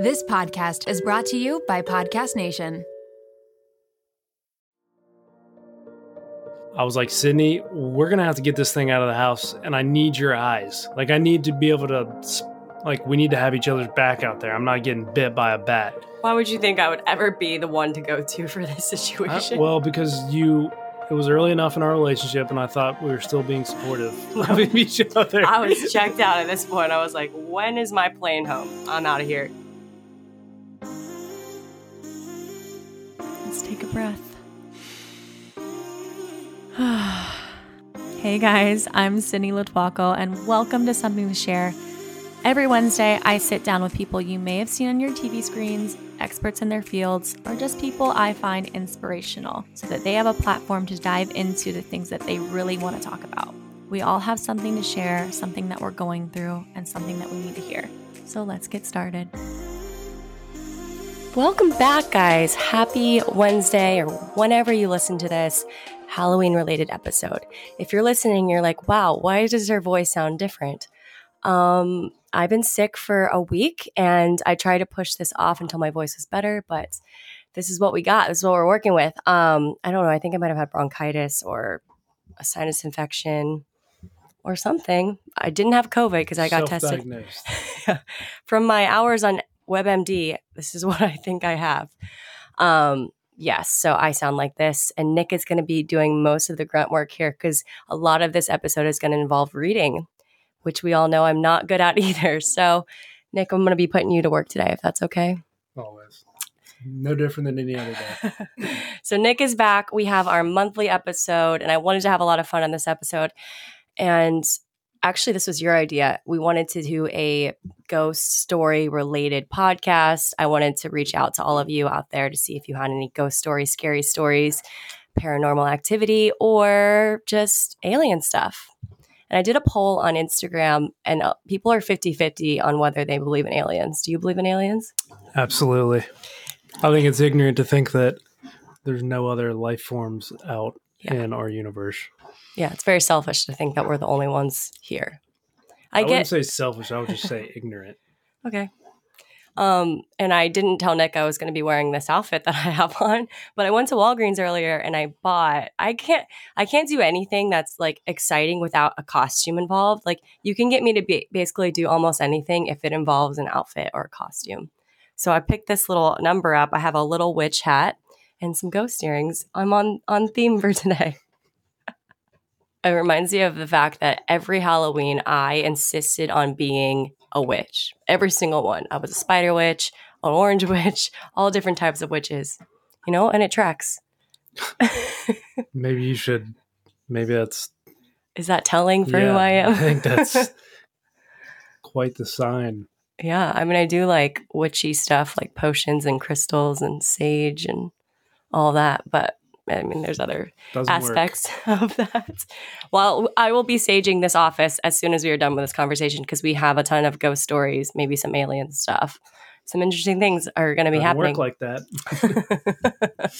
This podcast is brought to you by Podcast Nation. I was like, Sydney, we're gonna have to get this thing out of the house, and I need your eyes. Like, I need to be able to, like, we need to have each other's back out there. I'm not getting bit by a bat. Why would you think I would ever be the one to go to for this situation? Uh, well, because you, it was early enough in our relationship, and I thought we were still being supportive of each other. I was checked out at this point. I was like, when is my plane home? I'm out of here. Breath. hey guys, I'm Sydney Lotuaco, and welcome to Something to Share. Every Wednesday, I sit down with people you may have seen on your TV screens, experts in their fields, or just people I find inspirational so that they have a platform to dive into the things that they really want to talk about. We all have something to share, something that we're going through, and something that we need to hear. So let's get started. Welcome back, guys. Happy Wednesday, or whenever you listen to this Halloween related episode. If you're listening, you're like, wow, why does her voice sound different? Um, I've been sick for a week and I tried to push this off until my voice was better, but this is what we got. This is what we're working with. Um, I don't know. I think I might have had bronchitis or a sinus infection or something. I didn't have COVID because I got tested from my hours on WebMD, this is what I think I have. Um, yes, so I sound like this, and Nick is going to be doing most of the grunt work here because a lot of this episode is going to involve reading, which we all know I'm not good at either. So, Nick, I'm going to be putting you to work today, if that's okay. Always. No different than any other day. so Nick is back. We have our monthly episode, and I wanted to have a lot of fun on this episode. And actually, this was your idea. We wanted to do a ghost story related podcast. I wanted to reach out to all of you out there to see if you had any ghost stories, scary stories, paranormal activity, or just alien stuff. And I did a poll on Instagram, and uh, people are 50 50 on whether they believe in aliens. Do you believe in aliens? Absolutely. I think it's ignorant to think that there's no other life forms out Yeah. in our universe. Yeah, it's very selfish to think that we're the only ones here. I, I, wouldn't say selfish. I would just say ignorant. okay. Um, and I didn't tell Nick I was going to be wearing this outfit that I have on, but I went to Walgreens earlier and I bought. I can't. I can't do anything that's like exciting without a costume involved. Like you can get me to be, basically do almost anything if it involves an outfit or a costume. So I picked this little number up. I have a little witch hat and some ghost earrings. I'm on on theme for today. It reminds me of the fact that every Halloween I insisted on being a witch. Every single one. I was a spider witch, an orange witch, all different types of witches. You know, and it tracks. Maybe you should. Maybe that's. Is that telling for who I am? I think that's quite the sign. yeah, I mean I do like witchy stuff like potions and crystals and sage and all that, but I mean there's other Doesn't aspects of that. Well, I will be saging this office as soon as we are done with this conversation because we have a ton of ghost stories, maybe some alien stuff. Some interesting things are going to be Doesn't happening. work like that.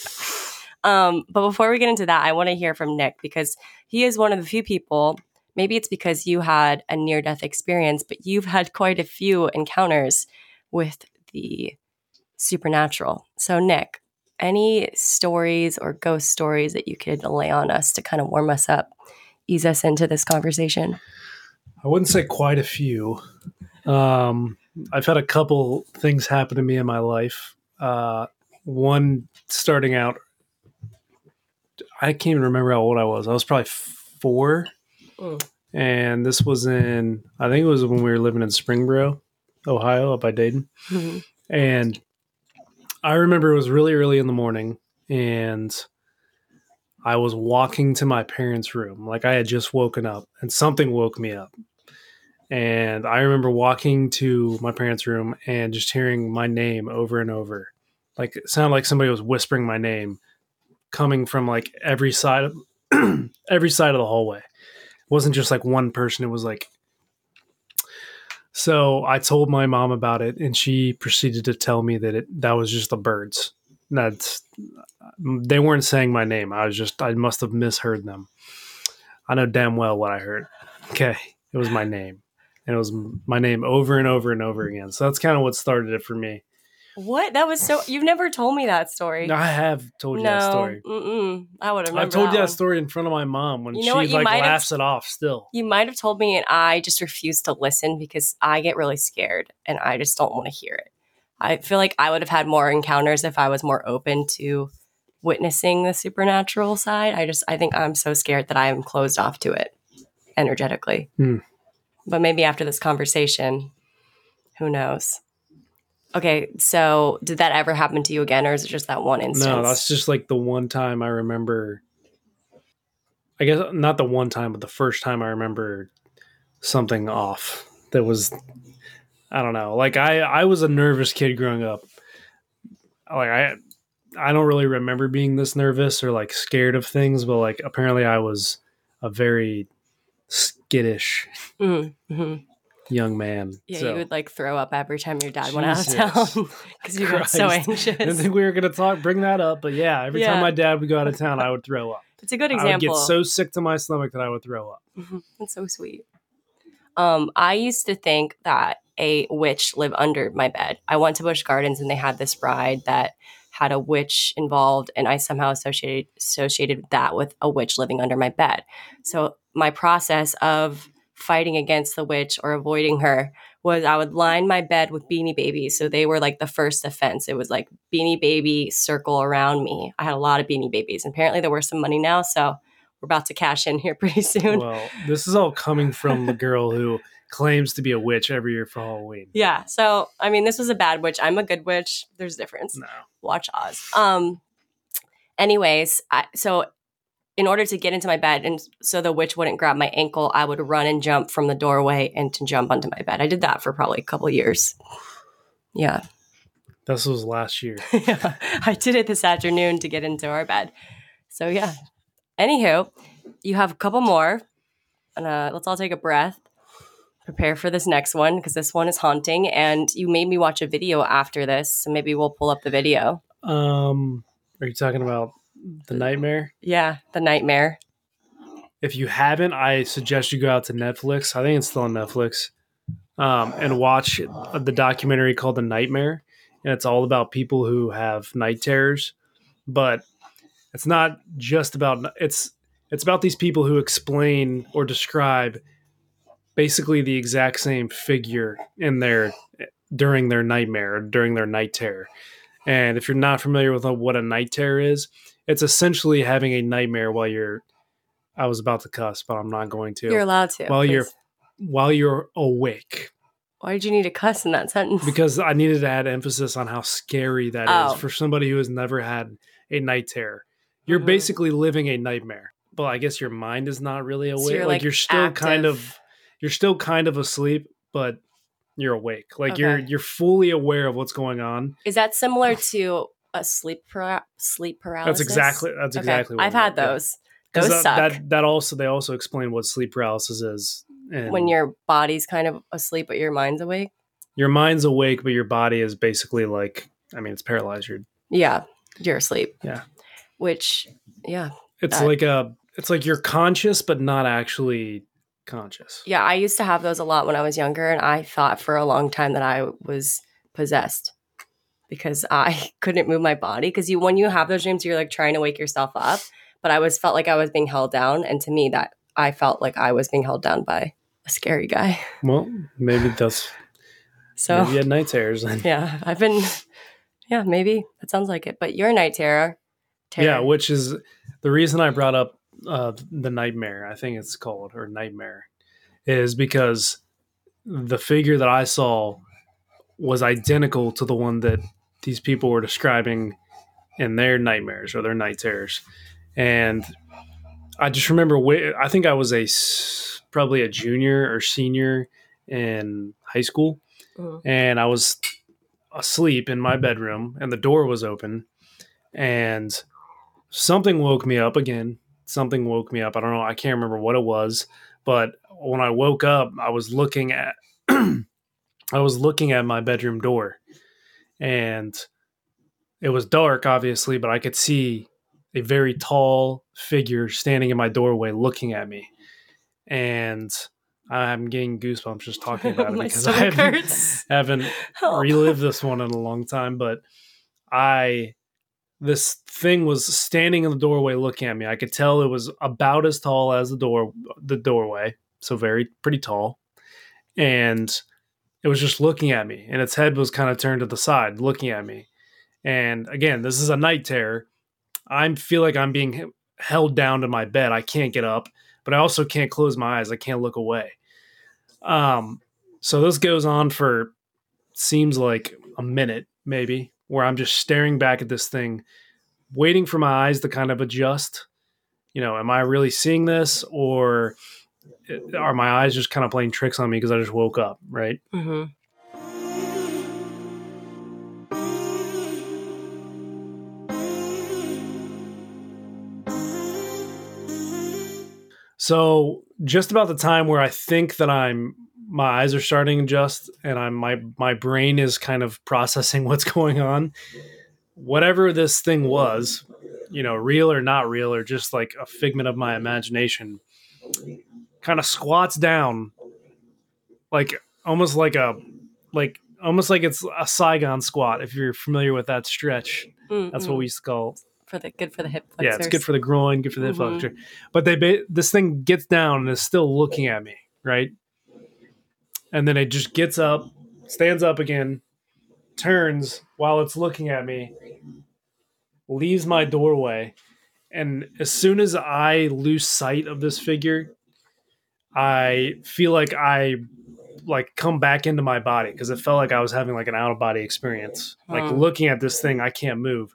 um, but before we get into that, I want to hear from Nick because he is one of the few people. Maybe it's because you had a near death experience, but you've had quite a few encounters with the supernatural. So, Nick, any stories or ghost stories that you could lay on us to kind of warm us up, ease us into this conversation? I wouldn't say quite a few. Um, I've had a couple things happen to me in my life. Uh, one starting out, I can't even remember how old I was. I was probably four, Mm. and this was in I think it was when we were living in Springboro, Ohio, up by Dayton. Mhm. And I remember it was really early in the morning, and I was walking to my parents' room. Like I had just woken up, and something woke me up. And I remember walking to my parents' room and just hearing my name over and over. Like it sounded like somebody was whispering my name coming from like every side of every side of the hallway. It wasn't just like one person, it was like so I told my mom about it, and she proceeded to tell me that it that was just the birds. That's mm, they weren't saying my name. I was just I must have misheard them. I know damn well what I heard. Okay, it was my name, and it was my name over and over and over again. So that's kind of what started it for me. What? That was so. You've never told me that story. No, I have told you that story. Mm-mm, I would have. I've told you that that story in front of my mom when You she know? You like might have- laughs it off still. You might have told me, and I just refused to listen because I get really scared and I just don't want to hear it. I feel like I would have had more encounters if I was more open to witnessing the supernatural side. I just, I think I'm so scared that I am closed off to it energetically. Hmm. But maybe after this conversation, who knows? Okay, so did that ever happen to you again, or is it just that one instance? No, that's just like the one time I remember. I guess not the one time, but the first time I remember something off. That was, I don't know. Like I, I was a nervous kid growing up. Like I, I don't really remember being this nervous or like scared of things, but like apparently I was a very skittish Mm, mhm. Young man. Yeah, So- you would like throw up every time your dad went out of town because you got so anxious. I didn't think we were gonna talk, bring that up, but yeah, every Yeah. time my dad would go out of town, I would throw up. It's a good example. I would get so sick to my stomach that I would throw up. Mhm. That's so sweet. Um, I used to think that a witch lived under my bed. I went to Busch Gardens and they had this ride that had a witch involved, and I somehow associated associated that with a witch living under my bed. So my process of fighting against the witch or avoiding her was I would line my bed with beanie babies. So they were like the first offense. It was like beanie baby circle around me. I had a lot of beanie babies. And apparently there were some money now, so we're about to cash in here pretty soon. Well, this is all coming from the girl who claims to be a witch every year for Halloween. Yeah. So I mean, this was a bad witch. I'm a good witch. There's a difference. No. Watch Oz. Um. Anyways, I, so in order to get into my bed, and so the witch wouldn't grab my ankle, I would run and jump from the doorway and to jump onto my bed. I did that for probably a couple years. Yeah. This was last year. yeah. I did it this afternoon to get into our bed. So yeah. Anywho, you have a couple more. And uh, let's all take a breath. Prepare for this next one because this one is haunting. And you made me watch a video after this. So maybe we'll pull up the video. Um, are you talking about the nightmare? Yeah, the nightmare. If you haven't, I suggest you go out to Netflix. I think it's still on Netflix. Um, and watch the documentary called The Nightmare. And it's all about people who have night terrors. But it's not just about it's it's about these people who explain or describe basically the exact same figure in their during their nightmare or during their night terror. And if you're not familiar with what a night terror is, it's essentially having a nightmare while you're I was about to cuss, but I'm not going to. You're allowed to. While you're- while you're awake. Why did you need to cuss in that sentence? Because I needed to add emphasis on how scary that is Oh. for somebody who has never had a night terror. You're Mhm. basically living a nightmare. But I guess your mind is not really awake. So you're, like, like, you're still kind of you're still kind of asleep, but you're awake. Like you're you're fully aware of what's going on. Is that similar to a sleep para- sleep paralysis? That's exactly that's Okay. exactly what I've had. Yeah. Those that, suck. that that also they also explain what sleep paralysis is. And when your body's kind of asleep but your mind's awake. your mind's awake, but your body is basically like I mean it's paralyzed. You're Yeah, you're asleep. Yeah. Which, yeah, it's Uh, like a it's like you're conscious but not actually conscious. yeah. I used to have those a lot when I was younger, and I thought for a long time that I was possessed because I couldn't move my body. Because you, when you have those dreams, you're like trying to wake yourself up. But I was felt like I was being held down, and to me, that I felt like I was being held down by a scary guy. Well, maybe that's So maybe you had night terrors then. yeah, I've been, yeah, maybe that sounds like it. But you're a night terror. terror. Yeah, which is the reason I brought up uh, the nightmare. I think it's called or nightmare, is because the figure that I saw was identical to the one that these people were describing in their nightmares or their night terrors, and I just remember. I think I was a probably a junior or senior in high school, Mhm. and I was asleep in my bedroom, and the door was open, and something woke me up again. Something woke me up. I don't know. I can't remember what it was, but when I woke up, I was looking at I was looking at my bedroom door, and it was dark, obviously, but I could see a very tall figure standing in my doorway, looking at me, and I'm getting goosebumps just talking about it because I haven't, haven't relived this one in a long time. But I, this thing was standing in the doorway looking at me. I could tell it was about as tall as the door, the doorway, so very pretty tall, and it was just looking at me, and its head was kind of turned to the side, looking at me. And again, this is a night terror. I feel like I'm being held down to my bed. I can't get up, but I also can't close my eyes. I can't look away. Um, so this goes on for seems like a minute, maybe, where I'm just staring back at this thing, waiting for my eyes to kind of adjust. You know, am I really seeing this, or are my eyes just kind of playing tricks on me because I just woke up, right? hmm So just about the time where I think that I'm my eyes are starting to adjust and I'm my my brain is kind of processing what's going on. Whatever this thing was, you know, real or not real or just like a figment of my imagination, kind of squats down like almost like a like almost like it's a Saigon squat if you're familiar with that stretch. That's what we used to call for the good for the hip flexors. yeah, it's good for the groin, good for the hip Mhm. flexor. But they ba- this thing gets down and is still looking at me, right? And then it just gets up, stands up again, turns while it's looking at me, leaves my doorway, and as soon as I lose sight of this figure, I feel like I like come back into my body because it felt like I was having like an out of body experience. Like looking at this thing, I can't move.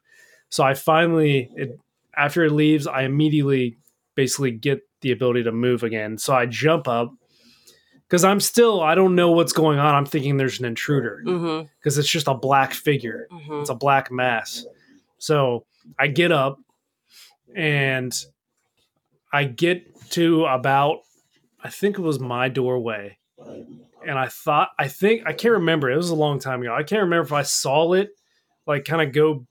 So I finally, it, after it leaves, I immediately basically get the ability to move again. So I jump up because I'm still, I don't know what's going on. I'm thinking there's an intruder Mm-hmm. because it's just a black figure, Mm-hmm. it's a black mass. So I get up and I get to about, I think it was my doorway. And I thought, I think, I can't remember. It was a long time ago. I can't remember if I saw it like kind of go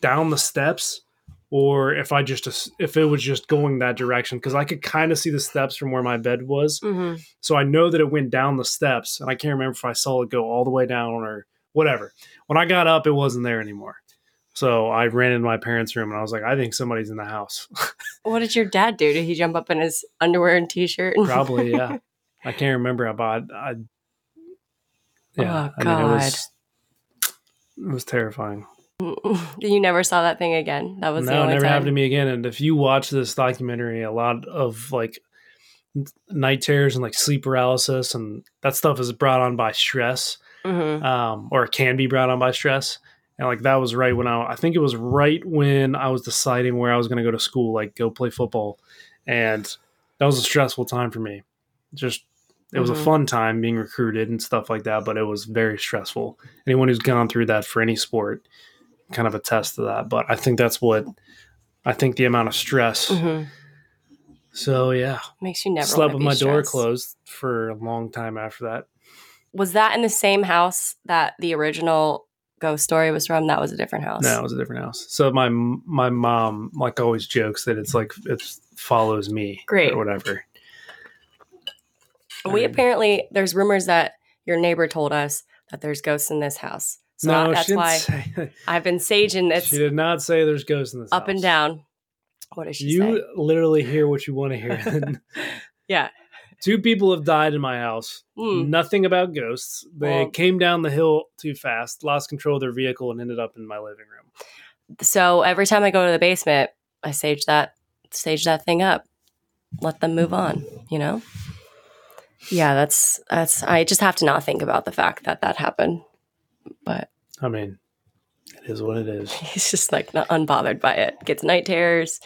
down the steps or if I just, if it was just going that direction because I could kind of see the steps from where my bed was. Mm-hmm. So I know that it went down the steps, and I can't remember if I saw it go all the way down or whatever. When I got up, it wasn't there anymore. So I ran into my parents' room and I was like, I think somebody's in the house. What did your dad do? Did he jump up in his underwear and t-shirt? Probably, yeah. I can't remember, but I, I yeah, Oh, I mean, it was it was terrifying. you never saw that thing again. That was no, never time. happened to me again. And if you watch this documentary, a lot of like night terrors and like sleep paralysis and that stuff is brought on by stress. Mhm. um, or it can be brought on by stress. And like that was right when I, I think it was right when I was deciding where I was going to go to school, like go play football, and that was a stressful time for me. Just it was Mhm. a fun time being recruited and stuff like that, but it was very stressful. Anyone who's gone through that for any sport kind of attest to that. But I think that's what I think the amount of stress. Mhm. So yeah, Makes you never slept with my door closed for a long time after that. Was that in the same house that the original ghost story was from? That was a different house. No, it was a different house. So my my mom like always jokes that it's like it follows me, Great. or whatever. We Um, apparently there's rumors that your neighbor told us that there's ghosts in this house. So no, that's she didn't why say. I've been saging this she did not say there's ghosts in this. up and down. What does she You say? literally hear what you want to hear. Yeah. Two people have died in my house. Hmm. Nothing about ghosts. They Well- came down the hill too fast, lost control of their vehicle, and ended up in my living room. So every time I go to the basement, I sage that sage that thing up. Let them move on, you know? Yeah, that's that's I just have to not think about the fact that that happened. But I mean, it is what it is. he's just like not unbothered by it. Gets night terrors,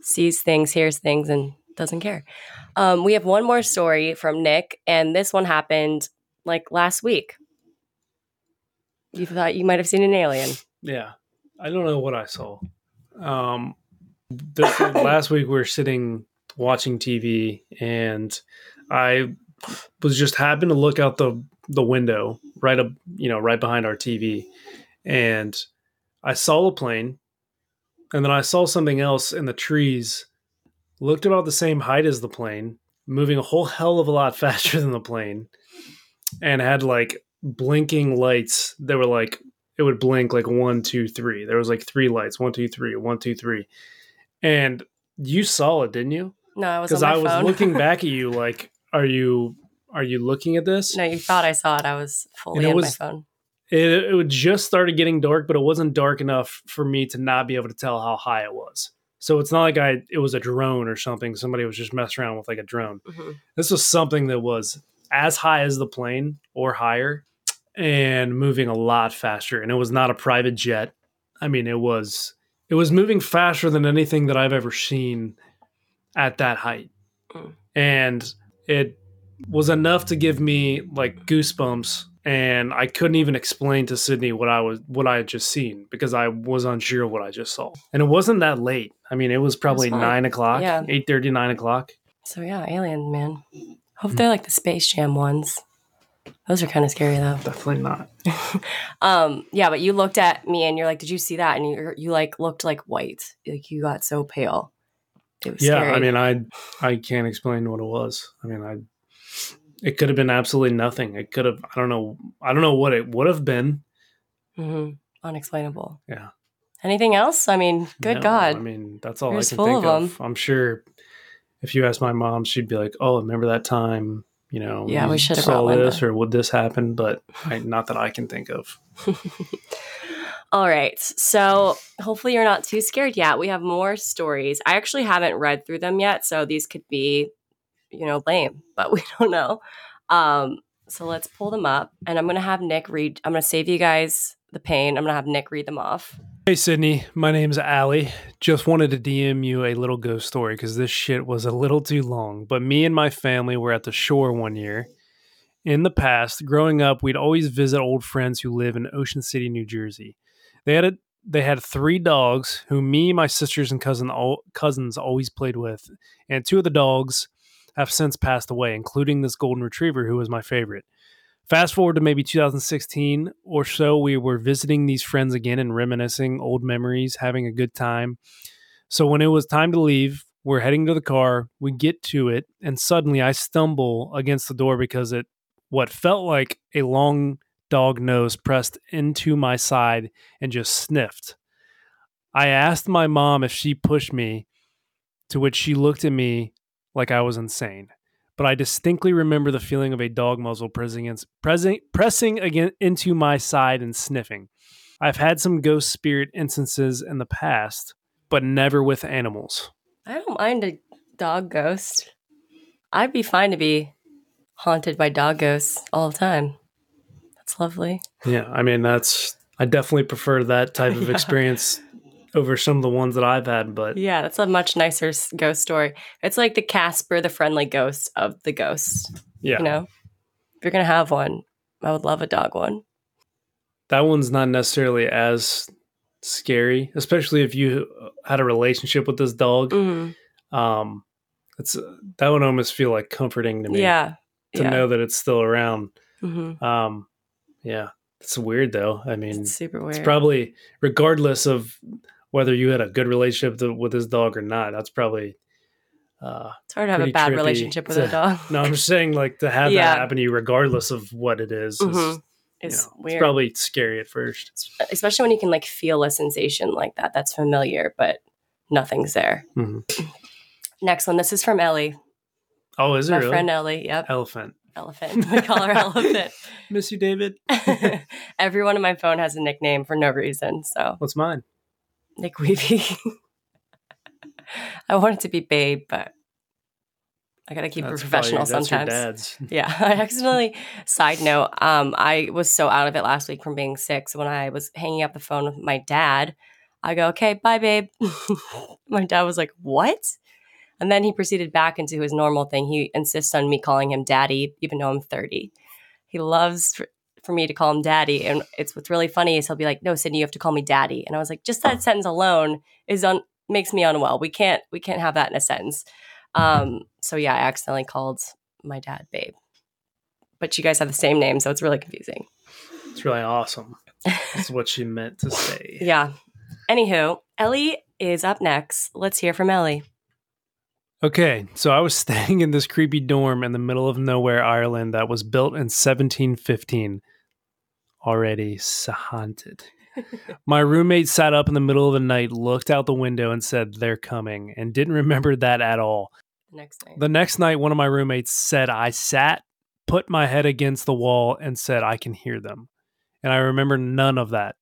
sees things, hears things, and doesn't care. Um, we have one more story from Nick, and this one happened like last week. You thought you might have seen an alien. Yeah, I don't know what I saw. Um, this, last week we were sitting watching TV, and I was just happened to look out the the window right up, you know, right behind our TV, and I saw a plane, and then I saw something else in the trees, looked about the same height as the plane, moving a whole hell of a lot faster than the plane and had like blinking lights that were like it would blink like one two three there was like three lights one two three one two three and you saw it didn't you No, I was because on i was looking back at you like are you are you looking at this no, you thought I saw it. I was fully was- my phone. it, it would just started getting dark, but it wasn't dark enough for me to not be able to tell how high it was. So it's not like I it was a drone or something. Somebody was just messing around with like a drone. Mhm. This was something that was as high as the plane or higher and moving a lot faster. And it was not a private jet. I mean, it was it was moving faster than anything that I've ever seen at that height. Mm. And it was enough to give me like goosebumps and I couldn't even explain to Sydney what I was what I had just seen because I was unsure of what I just saw. And it wasn't that late. I mean, it was probably fine. nine o'clock, Yeah. eight thirty, nine o'clock. So yeah, alien man. Hope they're like the Space Jam ones. Those are kind of scary though. Definitely not. Um, yeah, but you looked at me and you're like, "Did you see that?" And you you like looked like white. Like you got so pale. It was Yeah, scary. I mean, I I can't explain what it was. I mean, I it could have been absolutely nothing. It could have. I don't know. I don't know what it would have been. hmm unexplainable. Yeah. Anything else? I mean, good No, God. I mean, that's all I can think of of. I'm sure if you ask my mom, she'd be like, "Oh, remember that time?" You know, Yeah, we should have saw this, or would this happen? But I, not that I can think of. All right. So hopefully you're not too scared yet. We have more stories. I actually haven't read through them yet, so these could be, you know, lame, but we don't know. Um, so let's pull them up and I'm gonna have Nick read I'm gonna save you guys the pain. I'm gonna have Nick read them off. Hey, Sydney. My name's Allie. Just wanted to DM you a little ghost story because this shit was a little too long. But me and my family were at the shore one year. In the past, growing up, we'd always visit old friends who live in Ocean City, New Jersey. They had a, they had three dogs who me, my sisters, and cousin all, cousins always played with, and two of the dogs have since passed away, including this golden retriever who was my favorite. Fast forward to maybe 2016 or so, we were visiting these friends again and reminiscing old memories, having a good time. So when it was time to leave, we're heading to the car. We get to it, and suddenly I stumble against the door because it what felt like a long dog nose pressed into my side and just sniffed. I asked my mom if she pushed me, to which she looked at me like I was insane but I distinctly remember the feeling of a dog muzzle pressing, against, pressing, pressing again into my side and sniffing. I've had some ghost spirit instances in the past, but never with animals. I don't mind a dog ghost. I'd be fine to be haunted by dog ghosts all the time. That's lovely. Yeah, I mean that's I definitely prefer that type of Yeah. experience over some of the ones that I've had, but Yeah, that's a much nicer ghost story. It's like the Casper, the friendly ghost of the ghosts. yeah, You know, if you're gonna have one, I would love a dog one. that one's not necessarily as scary, especially if you had a relationship with this dog. Mhm. Um, it's that would almost feel like comforting to me. Yeah, to yeah. know that it's still around. hmm Um, yeah, it's weird though. I mean, It's super weird. it's probably regardless of whether you had a good relationship to, with this dog or not. That's probably. Uh, it's hard to have a bad relationship with to- a dog. no, I'm just saying, like to have Yeah. that happen to you, regardless of what it is, is, Mhm. you It's know, weird, it's probably scary at first. especially when you can like feel a sensation like that. That's familiar, but nothing's there. Mhm. Next one. This is from Ellie, Oh, is it my really? friend Ellie. Yep, Elephant. elephant. We call her elephant. Miss you, David. Everyone on my phone has a nickname for no reason. So What's mine? Nick Weavy. I wanted to be Babe, but I gotta keep That's it professional probably- sometimes. Yeah, I accidentally. Side note: um, I was so out of it last week from being sick. So when I was hanging up the phone with my dad, I go, "Okay, bye, babe." my dad was like, "What?" And then he proceeded back into his normal thing. He insists on me calling him daddy, even though I'm 30. He loves for, me to call him daddy. And it's what's really funny is he'll be like, "No, Sydney, you have to call me daddy." And I was like, "Just that sentence alone is un- makes me unwell. We can't we can't have that in a sentence." Um, so yeah, I accidentally called my dad babe. But you guys have the same name, so it's really confusing. It's really awesome. That's what she meant to say. Yeah. Anywho, Ellie is up next. Let's hear from Ellie. Okay, so I was staying in this creepy dorm in the middle of nowhere, Ireland, that was built in 1715. Already s- haunted. My roommate sat up in the middle of the night, looked out the window, and said, They're coming, and didn't remember that at all. Next night. The next night, one of my roommates said, I sat, put my head against the wall, and said, I can hear them. And I remember none of that.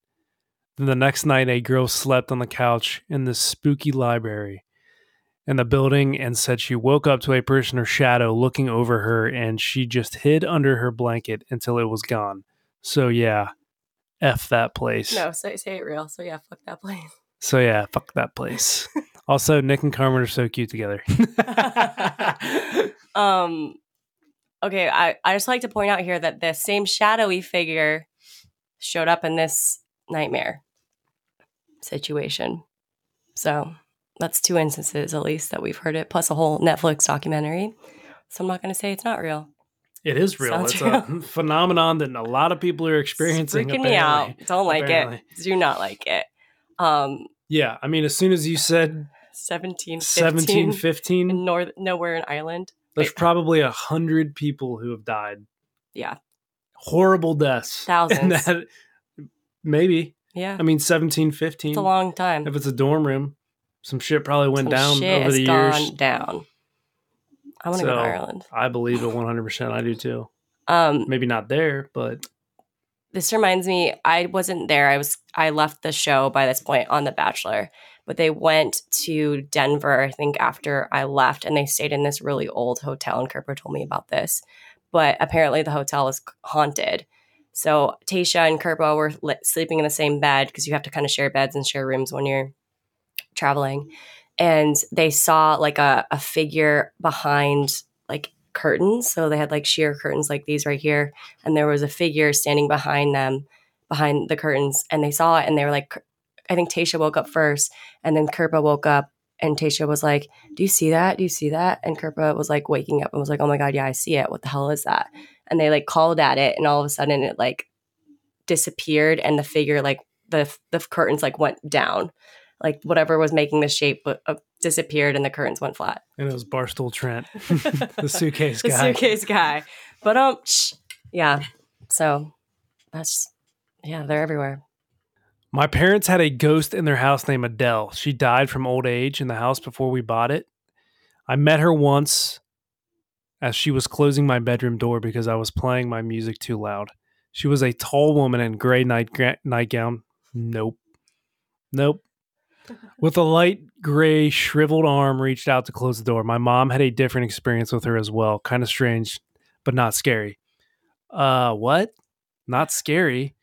Then the next night, a girl slept on the couch in the spooky library in the building and said she woke up to a person or shadow looking over her and she just hid under her blanket until it was gone. So, yeah, F that place. no, say, say it real. So yeah, fuck that place. So, yeah, fuck that place. also, Nick and Carmen are so cute together. um okay I, I just like to point out here that the same shadowy figure showed up in this nightmare situation so that's two instances at least that we've heard it plus a whole netflix documentary so i'm not going to say it's not real It is real. Sounds it's a phenomenon that a lot of people are it's experiencing. freaking me out don't like Apparently. it do not like it um Yeah, I mean, as soon as you said 17 seventeen 15 in north nowhere in ireland there's Wait. probably a hundred people who have died. yeah Horrible deaths. And Thousands. that, maybe. yeah I mean, seventeen fifteen. it's a long time If it's a dorm room, some shit probably went Some down shit over the gone years. down. I want to go to Ireland. I believe it one hundred percent. I do too. Um, Maybe not there, but this reminds me, I wasn't there. I was I left the show by this point on The Bachelor, but they went to Denver. I think after I left, and they stayed in this really old hotel. And Kirpa told me about this, but apparently the hotel is haunted. So Tasha and Kirpa were li- sleeping in the same bed because you have to kind of share beds and share rooms when you're traveling. And they saw like a, a figure behind like curtains. So they had like sheer curtains like these right here. And there was a figure standing behind them, behind the curtains. And they saw it and they were like, I think Tasha woke up first. And then Kirpa woke up and Tasha was like, Do you see that? Do you see that? And Kirpa was like waking up and was like, Oh my God, yeah, I see it. What the hell is that? And they like called at it. And all of a sudden it like disappeared and the figure like the the curtains like went down like whatever was making the shape uh, disappeared and the curtains went flat and it was Barstool Trent, the suitcase guy. the suitcase guy but um shh, yeah so that's yeah they're everywhere My parents had a ghost in their house named Adele. She died from old age in the house before we bought it. I met her once as she was closing my bedroom door because I was playing my music too loud. She was a tall woman in gray night nightgown. Nope. Nope. With a light gray shriveled arm reached out to close the door. My mom had a different experience with her as well. Kind of strange, but not scary. Uh, what? Not scary.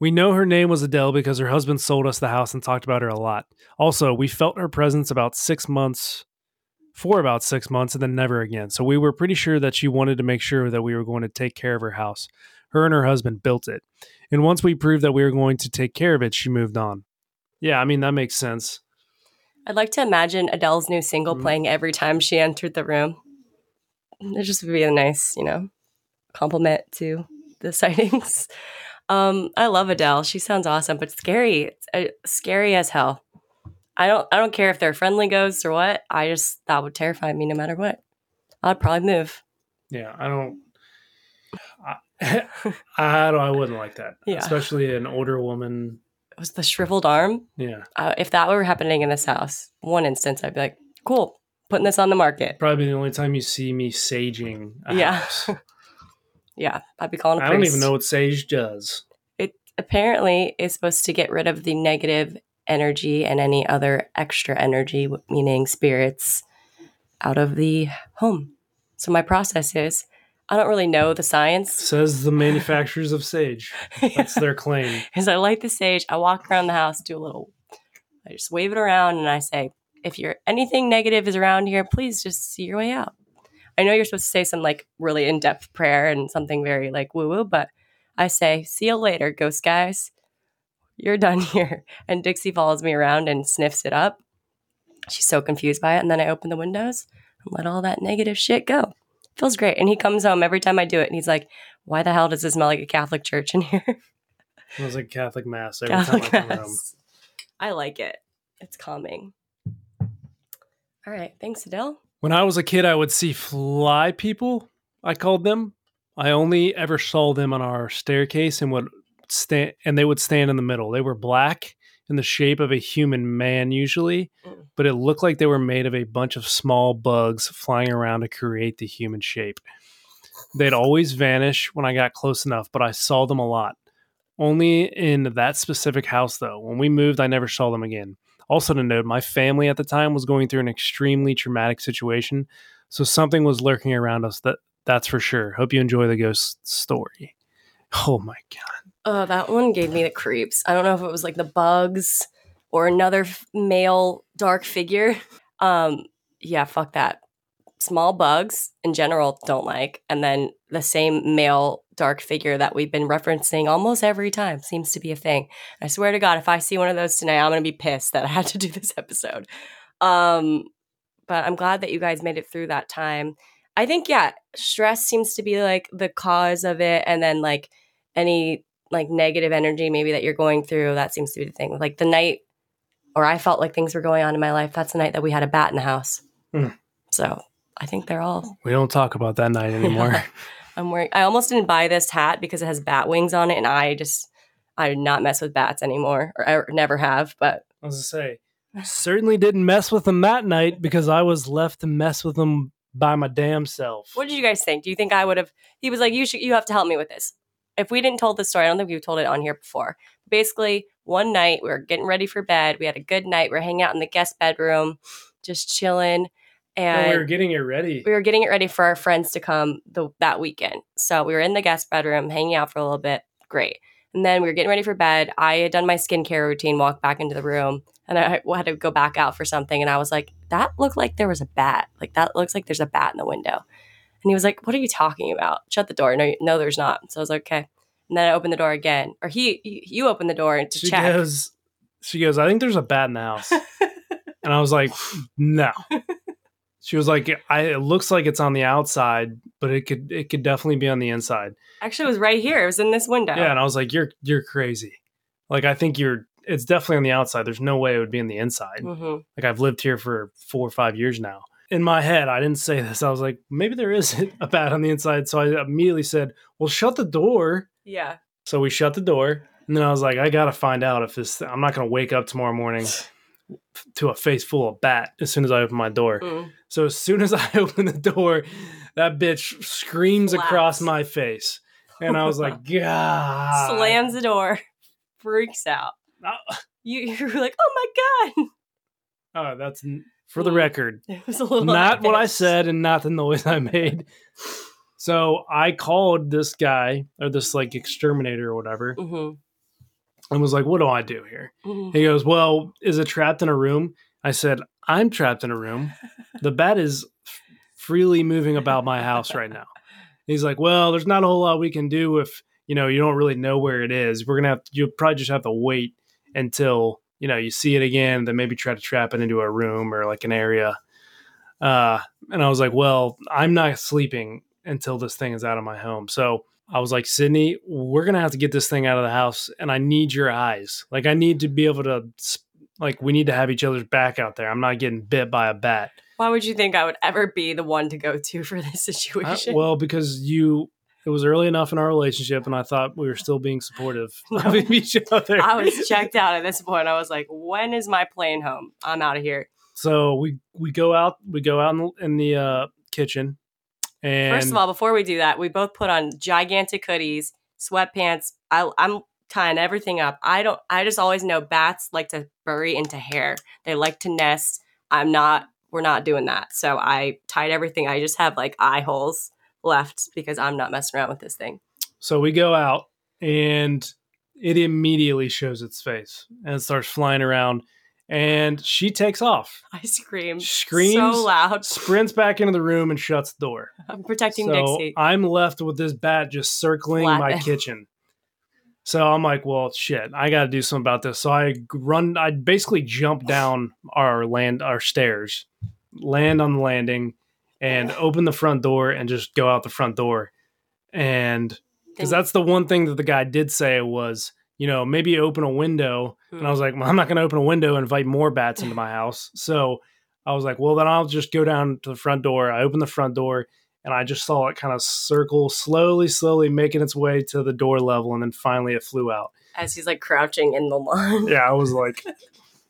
We know her name was Adele because her husband sold us the house and talked about her a lot. Also, we felt her presence about six months, for about six months, and then never again. So we were pretty sure that she wanted to make sure that we were going to take care of her house. Her and her husband built it. And once we proved that we were going to take care of it, she moved on. Yeah, I mean, that makes sense. i'd like to imagine adele's new single Mhm. playing every time she entered the room it just would be a nice you know compliment to the sightings um i love adele she sounds awesome but scary it's, uh, scary as hell i don't i don't care if they're friendly ghosts or what i just that would terrify me no matter what i'd probably move Yeah, I don't. I, I don't. I wouldn't like that. Yeah. especially an older woman. Was the shriveled arm Yeah, uh, if that were happening in this house one instance i'd be like cool putting this on the market probably the only time you see me saging. Yeah. yeah i'd be calling a I don't even know what sage does. it apparently is supposed to get rid of the negative energy and any other extra energy meaning spirits out of the home so my process is i don't really know the science. Says the manufacturers of sage. That's their claim. is i light the sage i walk around the house do a little i just wave it around and i say if you're anything negative is around here please just see your way out. I know you're supposed to say some like really in-depth prayer and something very like woo woo but i say see you later ghost guys. You're done here. And dixie follows me around and sniffs it up. She's so confused by it. And then i open the windows and let all that negative shit go feels great and he comes home every time i do it and he's like why the hell does it smell like a catholic church in here It was like Catholic mass every Catholic time I come home. I like it. It's calming. All right. Thanks, Adele. When I was a kid, I would see fly people. I called them. I only ever saw them on our staircase and would stand, and they would stand in the middle. They were black in the shape of a human man, usually, Mm. but it looked like they were made of a bunch of small bugs flying around to create the human shape. They'd always vanish when I got close enough, but I saw them a lot. Only in that specific house, though. When we moved, I never saw them again. Also, to note, my family at the time was going through an extremely traumatic situation, so something was lurking around us. That that's for sure. Hope you enjoy the ghost story. Oh my god! Oh, that one gave me the creeps. I don't know if it was like the bugs or another f- male dark figure. Um, yeah, fuck that. Small bugs in general don't like, and then the same male dark figure that we've been referencing almost every time seems to be a thing. I swear to God, if I see one of those tonight, I'm gonna be pissed that I had to do this episode. Um, but I'm glad that you guys made it through that time. I think yeah, stress seems to be like the cause of it, and then like any like negative energy maybe that you're going through that seems to be the thing like the night or i felt like things were going on in my life that's the night that we had a bat in the house Hmm. so i think they're all We don't talk about that night anymore. i'm wearing i almost didn't buy this hat because it has bat wings on it and i just i do not mess with bats anymore or, I never have but I was to say, certainly didn't mess with them that night because I was left to mess with them by my damn self. what did you guys think do you think i would have he was like you should you have to help me with this if we didn't told this story i don't think we've told it on here before basically one night we were getting ready for bed we had a good night we are hanging out in the guest bedroom just chilling No, and we were getting it ready. we were getting it ready for our friends to come the, that weekend. So we were in the guest bedroom, hanging out for a little bit. Great. And then we were getting ready for bed. I had done my skincare routine, walked back into the room, and I had to go back out for something. And I was like, that looked like there was a bat. Like, that looks like there's a bat in the window. And he was like, what are you talking about? Shut the door. No, no, there's not. So I was like, okay. And then I opened the door again. Or he, you opened the door to she check. goes, she goes, I think there's a bat in the house. and I was like, no. She was like, I, it looks like it's on the outside, but it could it could definitely be on the inside. Actually, it was right here. It was in this window. Yeah, and I was like, you're you're crazy. Like I think you're. It's definitely on the outside. There's no way it would be on the inside. hmm Like I've lived here for four or five years now. In my head, I didn't say this. I was like, maybe there is a bat on the inside. So I immediately said, well, shut the door. Yeah. So we shut the door, and then I was like, I gotta find out if this. I'm not gonna wake up tomorrow morning to a face full of bat as soon as I open my door. Mm. So as soon as I open the door, that bitch screams across my face, and I was like, God, Slams the door, freaks out. Oh, You, you were like, oh my God. oh, that's for the Mm. record, It was a little not what I said, and not the noise I made. So I called this guy or this like exterminator or whatever, Mhm, and was like, "What do I do here?" mhm. He goes, Well, is it trapped in a room? I said, I'm trapped in a room. The bat is f- freely moving about my house right now. He's like, Well, there's not a whole lot we can do if, you know, you don't really know where it is. We're going to have, you'll probably just have to wait until, you know, you see it again, then maybe try to trap it into a room or like an area. Uh, and I was like, Well, I'm not sleeping until this thing is out of my home. So I was like, Sydney, we're gonna have to get this thing out of the house, and I need your eyes. Like, I need to be able to, like, we need to have each other's back out there. I'm not getting bit by a bat. Why would you think I would ever be the one to go to for this I- situation? well, because you, it was early enough in our relationship, and I thought we were still being supportive of each other. I was checked out at this point. I was like, when is my plane home? I'm out of here. So we we go out, we go out in the, in the uh, kitchen, and First of all, before we do that, we both put on gigantic hoodies, sweatpants. I, I'm tying everything up. I don't. I just always know bats like to bury into hair. They like to nest. I'm not. We're not doing that. So I tied everything. I just have like eye holes left because I'm not messing around with this thing. So we go out and it immediately shows its face and it starts flying around and she takes off, I scream, Screams, so loud. sprints back into the room and shuts the door. I'm protecting so Dixie. I'm left with this bat just circling my kitchen. So I'm like, well, shit, I got to do something about this. So I run, I basically jump down our land, our stairs, land on the landing, and open the front door and just go out the front door. And because that's the one thing that the guy did say was, you know, maybe open a window. And I hmm. was like, well, I'm not going to open a window and invite more bats into my house. So I was like, well, then I'll just go down to the front door. I opened the front door and I just saw it kind of circle slowly, slowly making its way to the door level. And then finally it flew out. As he's like crouching in the lawn. Yeah, I was like,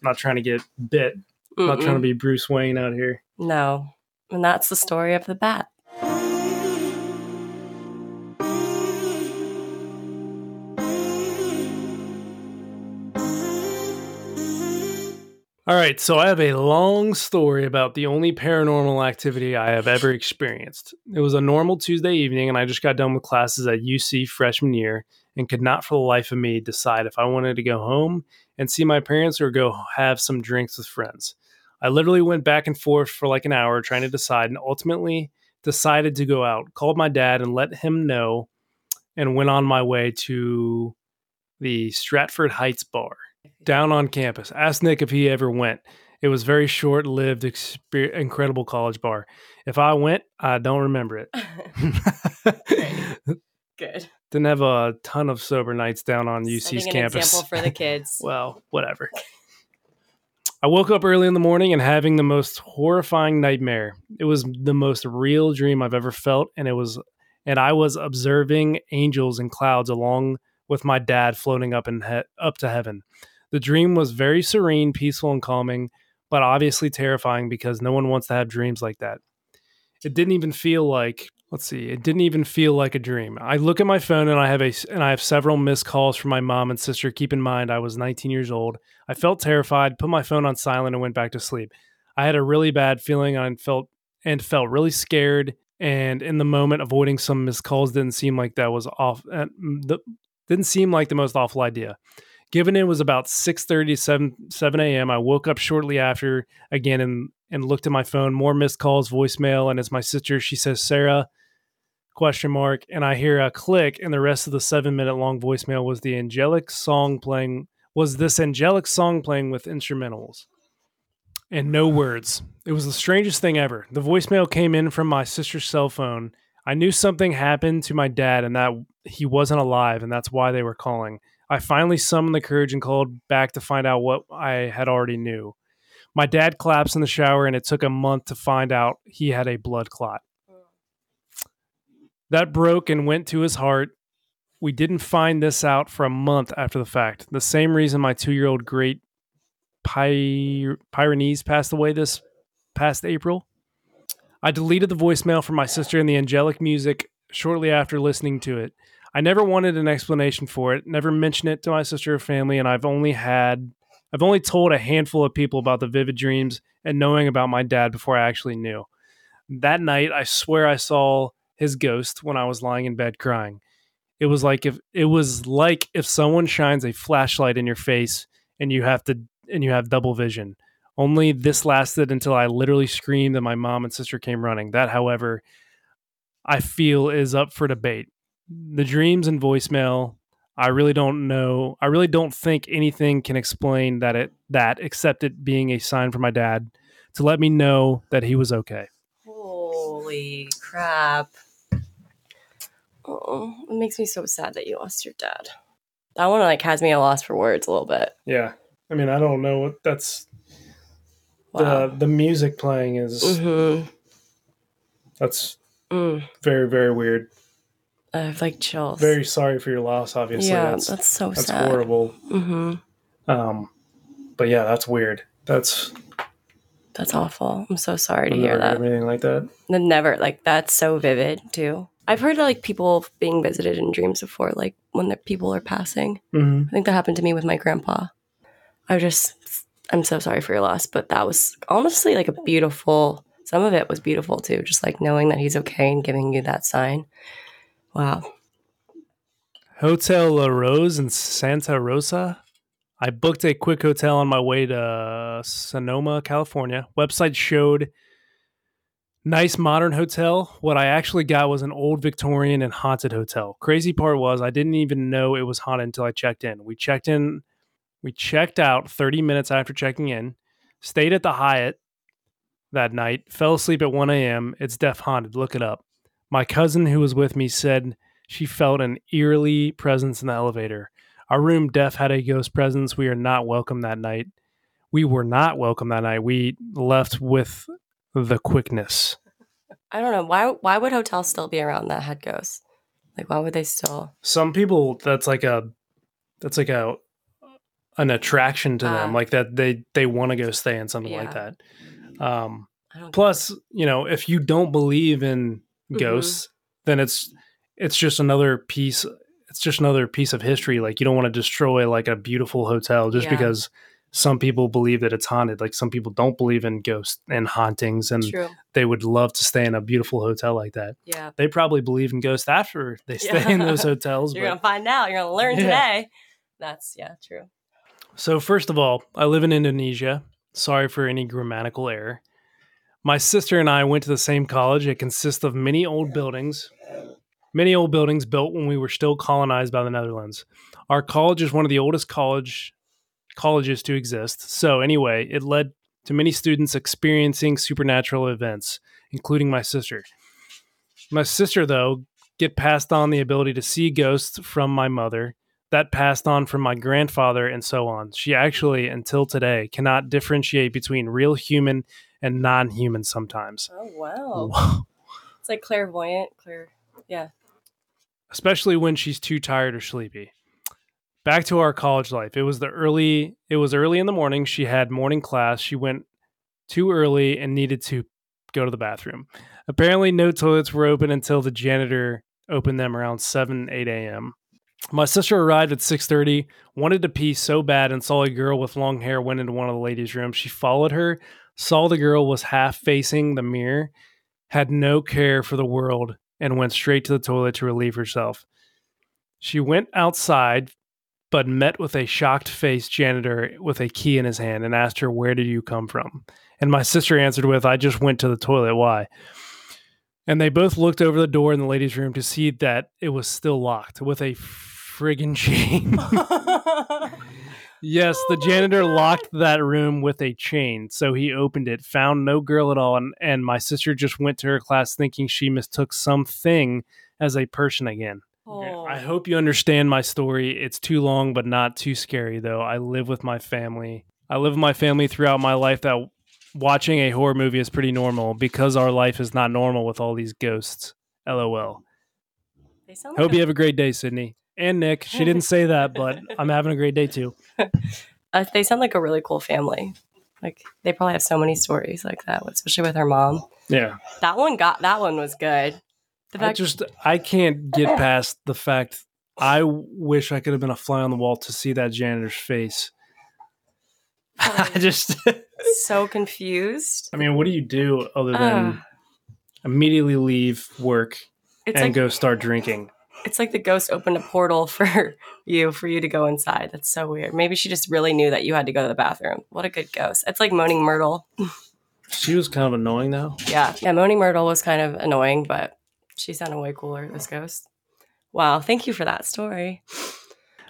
not trying to get bit, not trying to be Bruce Wayne out here. No. And that's the story of the bat. All right, so I have a long story about the only paranormal activity I have ever experienced. It was a normal Tuesday evening, and I just got done with classes at UC freshman year and could not for the life of me decide if I wanted to go home and see my parents or go have some drinks with friends. I literally went back and forth for like an hour trying to decide and ultimately decided to go out, called my dad and let him know, and went on my way to the Stratford Heights bar down on campus. Asked Nick if he ever went. It was very short lived, exper- incredible college bar. If I went, I don't remember it. Good. Didn't have a ton of sober nights down on UC's Setting campus. example for the kids. well, whatever. I woke up early in the morning and having the most horrifying nightmare. It was the most real dream I've ever felt, and it was, and I was observing angels and clouds along with my dad floating up and he- up to heaven. The dream was very serene, peaceful, and calming, but obviously terrifying because no one wants to have dreams like that. It didn't even feel like let's see, it didn't even feel like a dream. I look at my phone and I have a and I have several missed calls from my mom and sister. Keep in mind I was 19 years old. I felt terrified, put my phone on silent and went back to sleep. I had a really bad feeling and felt and felt really scared and in the moment avoiding some missed calls didn't seem like that was off uh, the, didn't seem like the most awful idea. Given it was about 6:30 7 7 a.m., I woke up shortly after again and and looked at my phone. More missed calls, voicemail, and it's my sister. She says, "Sarah, question mark," and I hear a click, and the rest of the seven minute long voicemail was the angelic song playing. Was this angelic song playing with instrumentals? And no words. It was the strangest thing ever. The voicemail came in from my sister's cell phone. I knew something happened to my dad and that he wasn't alive, and that's why they were calling. I finally summoned the courage and called back to find out what I had already knew. My dad collapsed in the shower, and it took a month to find out he had a blood clot. That broke and went to his heart. We didn't find this out for a month after the fact. The same reason my two year old great Py- Pyrenees passed away this past April. I deleted the voicemail from my sister and the angelic music shortly after listening to it. I never wanted an explanation for it, never mentioned it to my sister or family, and I've only had I've only told a handful of people about the vivid dreams and knowing about my dad before I actually knew. That night, I swear I saw his ghost when I was lying in bed crying. It was like if it was like if someone shines a flashlight in your face and you have to and you have double vision. Only this lasted until I literally screamed and my mom and sister came running. That, however, I feel is up for debate. The dreams and voicemail, I really don't know. I really don't think anything can explain that it that except it being a sign from my dad to let me know that he was okay. Holy crap. Oh, it makes me so sad that you lost your dad. That one like has me a loss for words a little bit. Yeah. I mean, I don't know what that's Wow. the the music playing is mm-hmm. that's mm. very very weird. I have like chills. Very sorry for your loss obviously. yeah, that's that's, so that's sad. horrible. Mm-hmm. Um but yeah, that's weird. That's That's awful. I'm so sorry to hear that. anything like that. Never like that's so vivid too. I've heard like people being visited in dreams before, like when the people are passing. Mm-hmm. I think that happened to me with my grandpa. I just, I'm so sorry for your loss, but that was honestly like a beautiful. Some of it was beautiful too, just like knowing that he's okay and giving you that sign. Wow. Hotel La Rose in Santa Rosa. I booked a quick hotel on my way to Sonoma, California. Website showed nice modern hotel. What I actually got was an old Victorian and haunted hotel. Crazy part was I didn't even know it was haunted until I checked in. We checked in, we checked out 30 minutes after checking in, stayed at the Hyatt that night, fell asleep at 1 a.m. It's deaf haunted. Look it up. My cousin who was with me said she felt an eerily presence in the elevator. Our room def had a ghost presence. We are not welcome that night. we were not welcome that night. We left with the quickness. I don't know why. Why would hotels still be around that had ghosts? Like, why would they still? Some people that's like a that's like a an attraction to them, Ah. like that they they want to go stay in something like that. Um, plus, you know, if you don't believe in Mhm. ghosts, then it's it's just another piece. It's just another piece of history. Like you don't want to destroy like a beautiful hotel just Yeah. because some people believe that it's haunted. Like some people don't believe in ghosts and hauntings, and True. they would love to stay in a beautiful hotel like that. Yeah. They probably believe in ghosts after they stay in those hotels. You're but- gonna find out. You're gonna learn Yeah. today. That's yeah, true. So, first of all, I live in Indonesia. Sorry for any grammatical error. My sister and I went to the same college. It consists of many old buildings, many old buildings built when we were still colonized by the Netherlands. Our college is one of the oldest college colleges to exist. So, anyway, it led to many students experiencing supernatural events, including my sister. My sister, though, get passed on the ability to see ghosts from my mother that passed on from my grandfather and so on. She actually, until today, cannot differentiate between real human and non human sometimes. Oh wow. Wow. It's like clairvoyant. Clear. Yeah. Especially when she's too tired or sleepy. Back to our college life. It was the early it was early in the morning. She had morning class. She went too early and needed to go to the bathroom. Apparently no toilets were open until the janitor opened them around 7, 8 a.m. My sister arrived at 6:30, wanted to pee so bad and saw a girl with long hair went into one of the ladies' rooms. She followed her, saw the girl was half facing the mirror, had no care for the world, and went straight to the toilet to relieve herself. She went outside, but met with a shocked faced janitor with a key in his hand and asked her, Where did you come from? And my sister answered with, I just went to the toilet. Why? And they both looked over the door in the ladies' room to see that it was still locked with a friggin' chain. Yes, the Oh my janitor locked that room with a chain. So he opened it, found no girl at all, and, and my sister just went to her class thinking she mistook something as a person again. Oh. I hope you understand my story. It's too long, but not too scary, though. I live with my family. I live with my family throughout my life that watching a horror movie is pretty normal because our life is not normal with all these ghosts. LOL. They sound Hope like you a- have a great day, Sydney. And Nick. She didn't say that, but I'm having a great day too. uh, they sound like a really cool family. Like they probably have so many stories like that, especially with her mom. Yeah. That one got that one was good. I just I can't get past the fact I wish I could have been a fly on the wall to see that janitor's face. I just so confused. I mean, what do you do other than Ugh. immediately leave work and like go start drinking? it's like the ghost opened a portal for you for you to go inside. That's so weird. Maybe she just really knew that you had to go to the bathroom. What a good ghost. It's like Moaning Myrtle. She was kind of annoying though. Yeah. Yeah, Moaning Myrtle was kind of annoying, but she sounded way cooler, this ghost. Wow, thank you for that story.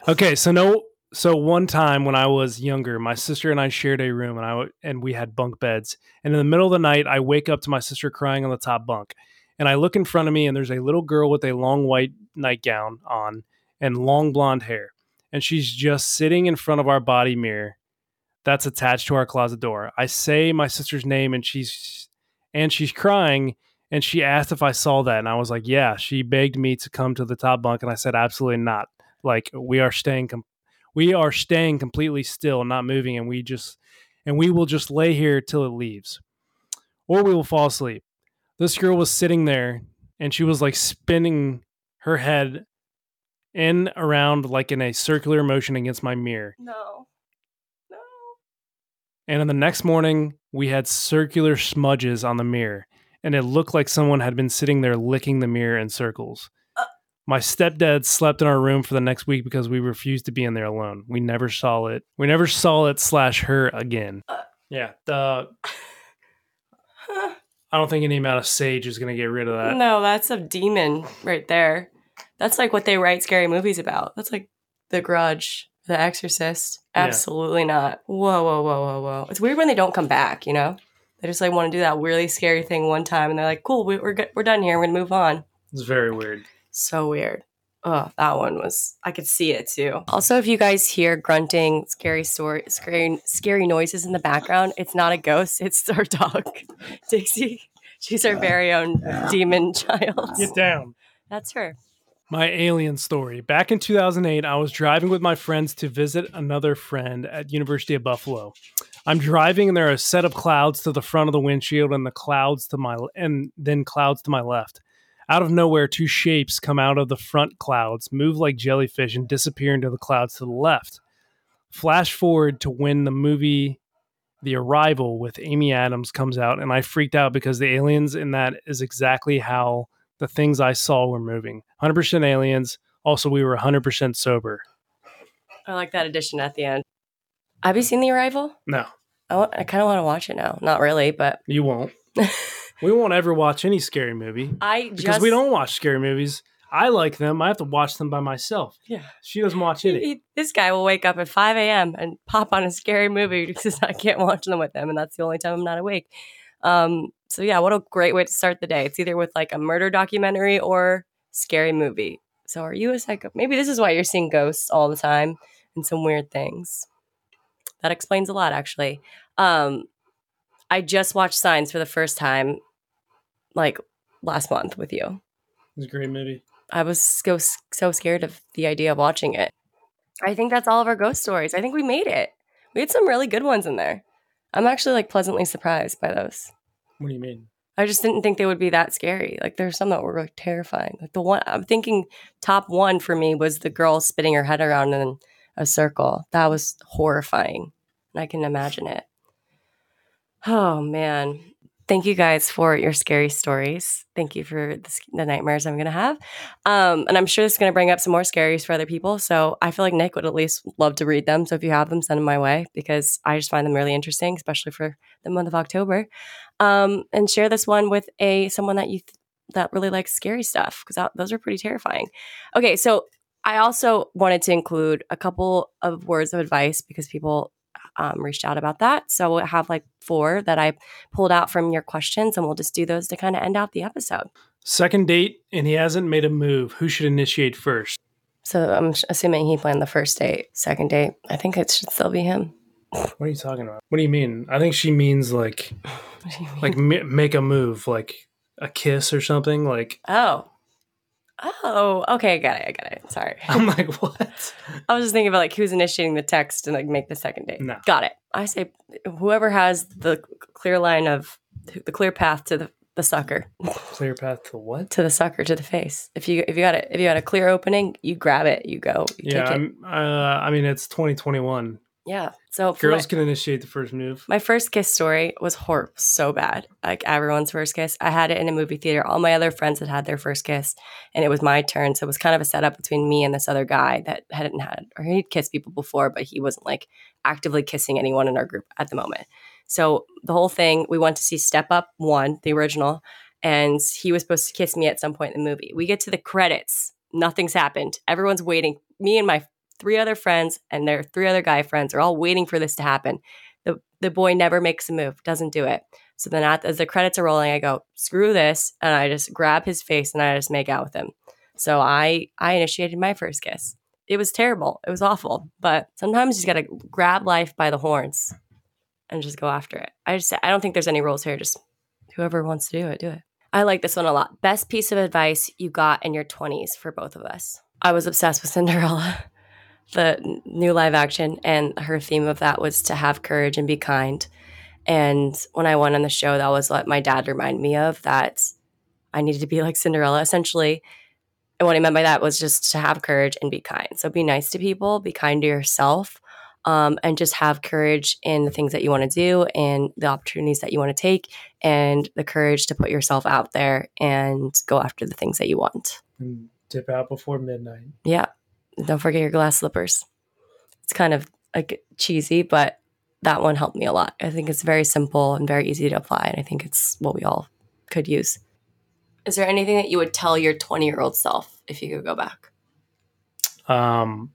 Okay, so no so one time when I was younger, my sister and I shared a room and I and we had bunk beds. And in the middle of the night, I wake up to my sister crying on the top bunk. And I look in front of me and there's a little girl with a long white nightgown on and long blonde hair. And she's just sitting in front of our body mirror that's attached to our closet door. I say my sister's name and she's and she's crying and she asked if I saw that and I was like, "Yeah." She begged me to come to the top bunk and I said, "Absolutely not." Like we are staying com- we are staying completely still, not moving and we just and we will just lay here till it leaves. Or we will fall asleep. This girl was sitting there and she was like spinning her head in around like in a circular motion against my mirror. No. No. And in the next morning, we had circular smudges on the mirror, and it looked like someone had been sitting there licking the mirror in circles. Uh. My stepdad slept in our room for the next week because we refused to be in there alone. We never saw it. We never saw it slash her again. Uh. Yeah, the I don't think any amount of sage is going to get rid of that. no, that's a demon right there. That's like what they write scary movies about. That's like The Grudge, The Exorcist. Yeah. Absolutely not. Whoa, whoa, whoa, whoa, whoa. It's weird when they don't come back, you know? They just like want to do that really scary thing one time and they're like, cool, we, we're, we're done here. We're going to move on. It's very weird. So weird. Oh, that one was I could see it too. Also, if you guys hear grunting, scary story, scary scary noises in the background, it's not a ghost, it's our dog, Dixie. She's our very own demon child. Get down. That's her. My alien story. Back in 2008, I was driving with my friends to visit another friend at University of Buffalo. I'm driving and there are a set of clouds to the front of the windshield and the clouds to my and then clouds to my left. Out of nowhere, two shapes come out of the front clouds, move like jellyfish and disappear into the clouds to the left. Flash forward to when the movie The Arrival with Amy Adams comes out and I freaked out because the aliens in that is exactly how the things I saw were moving. 100% aliens. Also, we were 100% sober. I like that addition at the end. Have you seen The Arrival? No, I, want, I kind of want to watch it now. Not really, but you won't. we won't ever watch any scary movie I because just we don't watch scary movies. I like them. I have to watch them by myself. Yeah. She doesn't watch any. He- this guy will wake up at 5 a.m. and pop on a scary movie because I can't watch them with him, and that's the only time I'm not awake. Um, so yeah, what a great way to start the day. It's either with like a murder documentary or scary movie. So are you a psycho? Maybe this is why you're seeing ghosts all the time and some weird things. That explains a lot, actually. Um, I just watched Signs for the first time, like last month with you. It's a great movie. I was so so scared of the idea of watching it. I think that's all of our ghost stories. I think we made it. We had some really good ones in there. I'm actually like pleasantly surprised by those. What do you mean? I just didn't think they would be that scary. Like there's some that were like terrifying. Like the one I'm thinking top one for me was the girl spinning her head around in a circle. That was horrifying. And I can imagine it. Oh man. Thank you guys for your scary stories. Thank you for the, the nightmares I'm going to have. Um, and I'm sure this is going to bring up some more scaries for other people. So I feel like Nick would at least love to read them. So if you have them, send them my way because I just find them really interesting, especially for the month of October. Um, and share this one with a someone that you th- that really likes scary stuff because those are pretty terrifying. Okay, so I also wanted to include a couple of words of advice because people um, reached out about that. So we'll have like four that I pulled out from your questions, and we'll just do those to kind of end out the episode. Second date, and he hasn't made a move. Who should initiate first? So I'm assuming he planned the first date, second date. I think it should still be him. What are you talking about? What do you mean? I think she means like, What do you mean? like ma- make a move, like a kiss or something. Like oh, oh, okay, I got it. I got it. Sorry. I'm like, what? I was just thinking about like who's initiating the text and like make the second date. No. Got it. I say whoever has the clear line of the clear path to the, the sucker, Clear path to what? to the sucker, to the face. If you if you got it, if you got a clear opening, you grab it, you go, you Yeah, take it. I'm, uh, I mean it's 2021. Yeah. So Girls my, can initiate the first move. my first kiss story was horrible, so bad. Like everyone's first kiss. I had it in a movie theater. All my other friends had had their first kiss, and it was my turn. So it was kind of a setup between me and this other guy that hadn't had, or he'd kissed people before, but he wasn't like actively kissing anyone in our group at the moment. So the whole thing, we went to see Step Up One, the original, and he was supposed to kiss me at some point in the movie. We get to the credits, nothing's happened. Everyone's waiting. Me and my three other friends and their three other guy friends are all waiting for this to happen. The the boy never makes a move, doesn't do it. So then as the credits are rolling, I go, screw this, and I just grab his face and I just make out with him. So I I initiated my first kiss. It was terrible. It was awful. But sometimes you just gotta grab life by the horns and just go after it. I just I don't think there's any rules here. Just whoever wants to do it, do it. I like this one a lot. Best piece of advice you got in your 20s for both of us. I was obsessed with Cinderella, the new live action, and her theme of that was to have courage and be kind. And when I went on the show, that was what my dad reminded me of that I needed to be like Cinderella, essentially. And what I meant by that was just to have courage and be kind. So be nice to people, be kind to yourself, um, and just have courage in the things that you want to do and the opportunities that you want to take, and the courage to put yourself out there and go after the things that you want. And dip out before midnight. Yeah. Don't forget your glass slippers. It's kind of like cheesy, but that one helped me a lot. I think it's very simple and very easy to apply. And I think it's what we all could use. Is there anything that you would tell your 20 year old self if you could go back? Um,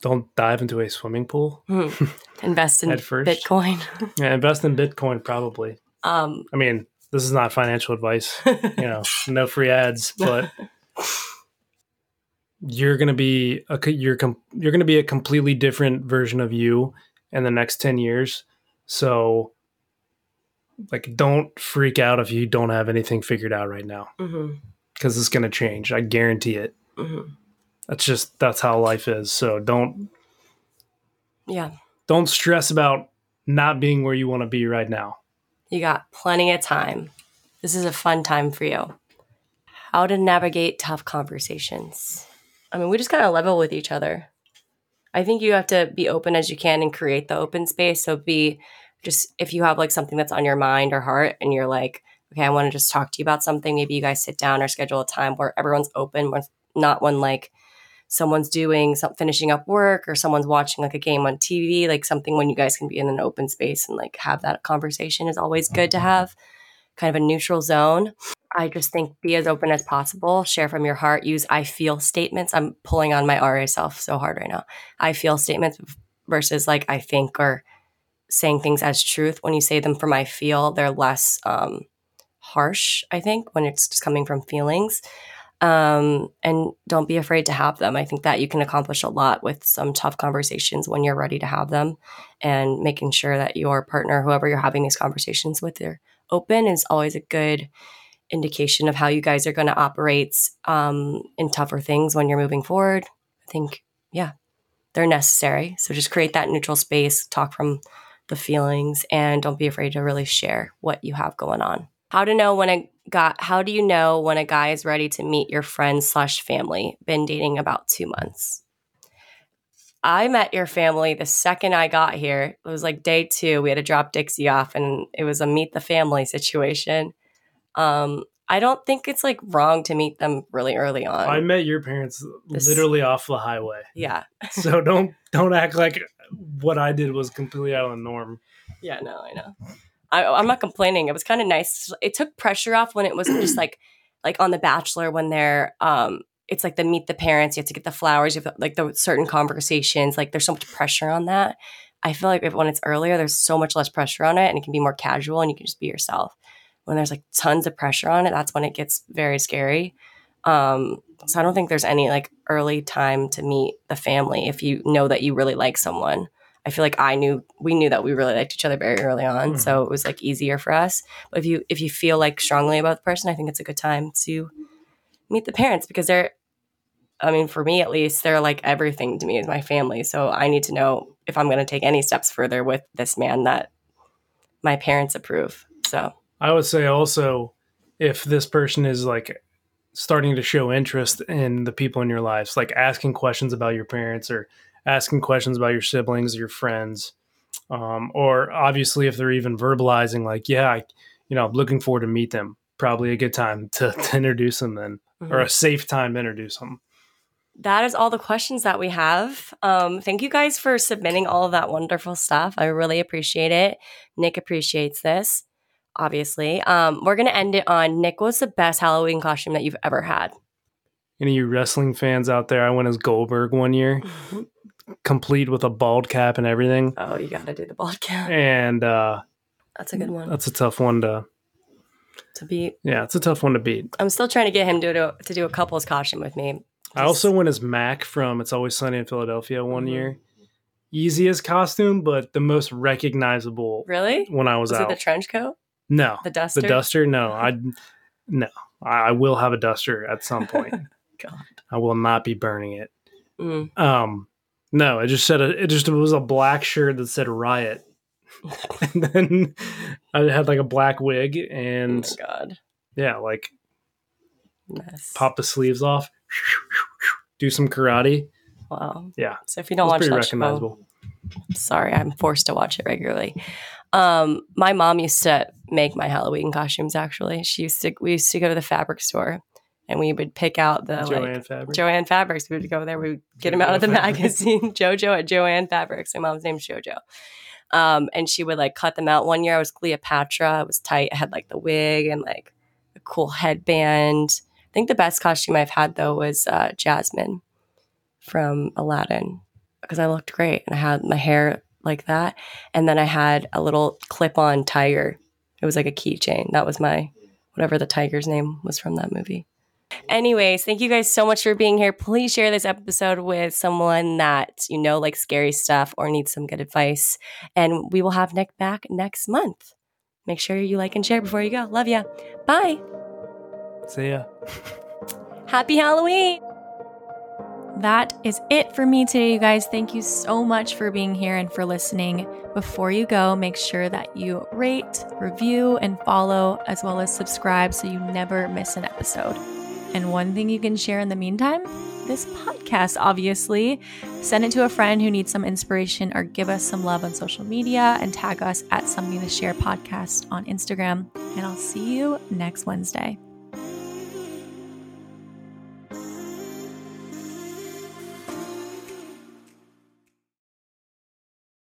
don't dive into a swimming pool. Hmm. Invest in. Bitcoin. Yeah, invest in Bitcoin probably. um, I mean, this is not financial advice. You know, no free ads, but you're gonna be a you're com- you're gonna be a completely different version of you in the next ten years. So, like, don't freak out if you don't have anything figured out right now hmm because it's gonna change. I guarantee it. hmm That's just that's how life is. So don't Yeah. don't stress about not being where you want to be right now. You got plenty of time. This is a fun time for you. How to navigate tough conversations. I mean, we just kind of level with each other. I think you have to be open as you can and create the open space. So be just if you have like something that's on your mind or heart and you're like, okay, I want to just talk to you about something, maybe you guys sit down or schedule a time where everyone's open, not when like someone's doing some finishing up work or someone's watching like a game on TV, like something when you guys can be in an open space and like have that conversation is always good to have. Kind of a neutral zone. I just think be as open as possible, share from your heart, use I feel statements. I'm pulling on my RA self so hard right now. I feel statements versus like I think or saying things as truth. When you say them from I feel, they're less um, harsh, I think, when it's just coming from feelings um, and don't be afraid to have them. I think that you can accomplish a lot with some tough conversations when you're ready to have them, and making sure that your partner, whoever you're having these conversations with, they're open is always a good indication of how you guys are going to operate um, in tougher things when you're moving forward. I think, yeah, they're necessary. So just create that neutral space, talk from the feelings, and don't be afraid to really share what you have going on. How to know when a guy? How do you know when a guy is ready to meet your friends slash family? Been dating about two months. I met your family the second I got here. It was like day two. We had to drop Dixie off, and it was a meet the family situation. Um, I don't think it's like wrong to meet them really early on. I met your parents This- literally off the highway. yeah, So don't don't act like what I did was completely out of the norm. yeah, no, I know. I, I'm not complaining. It was kind of nice. It took pressure off when it wasn't just like like on The Bachelor when they're um it's like the meet the parents. You have to get the flowers. You have like the certain conversations. Like there's so much pressure on that. I feel like if, when it's earlier, there's so much less pressure on it, and it can be more casual, and you can just be yourself. When there's like tons of pressure on it, that's when it gets very scary. Um, so I don't think there's any like early time to meet the family if you know that you really like someone. I feel like I knew we knew that we really liked each other very early on, Mhm. so it was like easier for us. But if you if you feel like strongly about the person, I think it's a good time to meet the parents because they're I mean, for me at least, they're like everything to me as my family. So I need to know if I'm going to take any steps further with this man that my parents approve. So I would say also if this person is like starting to show interest in the people in your lives, like asking questions about your parents or asking questions about your siblings, or your friends, um, or obviously if they're even verbalizing like, yeah, I, you know, I'm looking forward to meet them. Probably a good time to, to introduce them then, or a safe time to introduce them. that is all the questions that we have. Um, thank you guys for submitting all of that wonderful stuff. I really appreciate it. Nick appreciates this, obviously. Um, we're going to end it on Nick, what's the best Halloween costume that you've ever had? Any of you wrestling fans out there, I went as Goldberg one year, complete with a bald cap and everything. Oh, you got to do the bald cap. And uh, That's a good one that's a tough one to, to beat. yeah, it's a tough one to beat. I'm still trying to get him to do, to do a couple's costume with me. I also went as Mac from It's Always Sunny in Philadelphia one Mhm. year. Easiest costume, but the most recognizable Really? when I was, Was out. it the trench coat? No, The duster? the duster. No, I no, I will have a duster at some point. God. I will not be burning it. Mm. Um, no, it just said a, it just it was a black shirt that said riot, and then I had like a black wig Oh and my God. yeah, like Mess. pop the sleeves off, do some karate. Wow. Yeah, So if you don't watch pretty that show, recognizable. sorry, I'm forced to watch it regularly. Um, my mom used to make my Halloween costumes. Actually, she used to. We used to go to the fabric store, and we would pick out the Jo-Ann like fabric. Jo-Ann Fabrics. We would go there. We would get them out of the Fabrics. magazine. JoJo at Jo-Ann Fabrics. My mom's name's JoJo. Um, and she would like cut them out. One year I was Cleopatra. It was tight. I had like the wig and like a cool headband. I think the best costume I've had though was uh, Jasmine from Aladdin because I looked great and I had my hair like that. And then I had a little clip on tiger. It was like a keychain. That was my, whatever the tiger's name was from that movie. Anyways, thank you guys so much for being here. Please share this episode with someone that you know likes scary stuff or needs some good advice. And we will have Nick back next month. Make sure you like and share before you go. Love ya. Bye. See ya. Happy Halloween. That is it for me today, you guys. Thank you so much for being here and for listening. Before you go, make sure that you rate, review, and follow, as well as subscribe so you never miss an episode. And one thing you can share in the meantime this podcast, obviously. Send it to a friend who needs some inspiration or give us some love on social media and tag us at Something to Share podcast on Instagram. And I'll see you next Wednesday.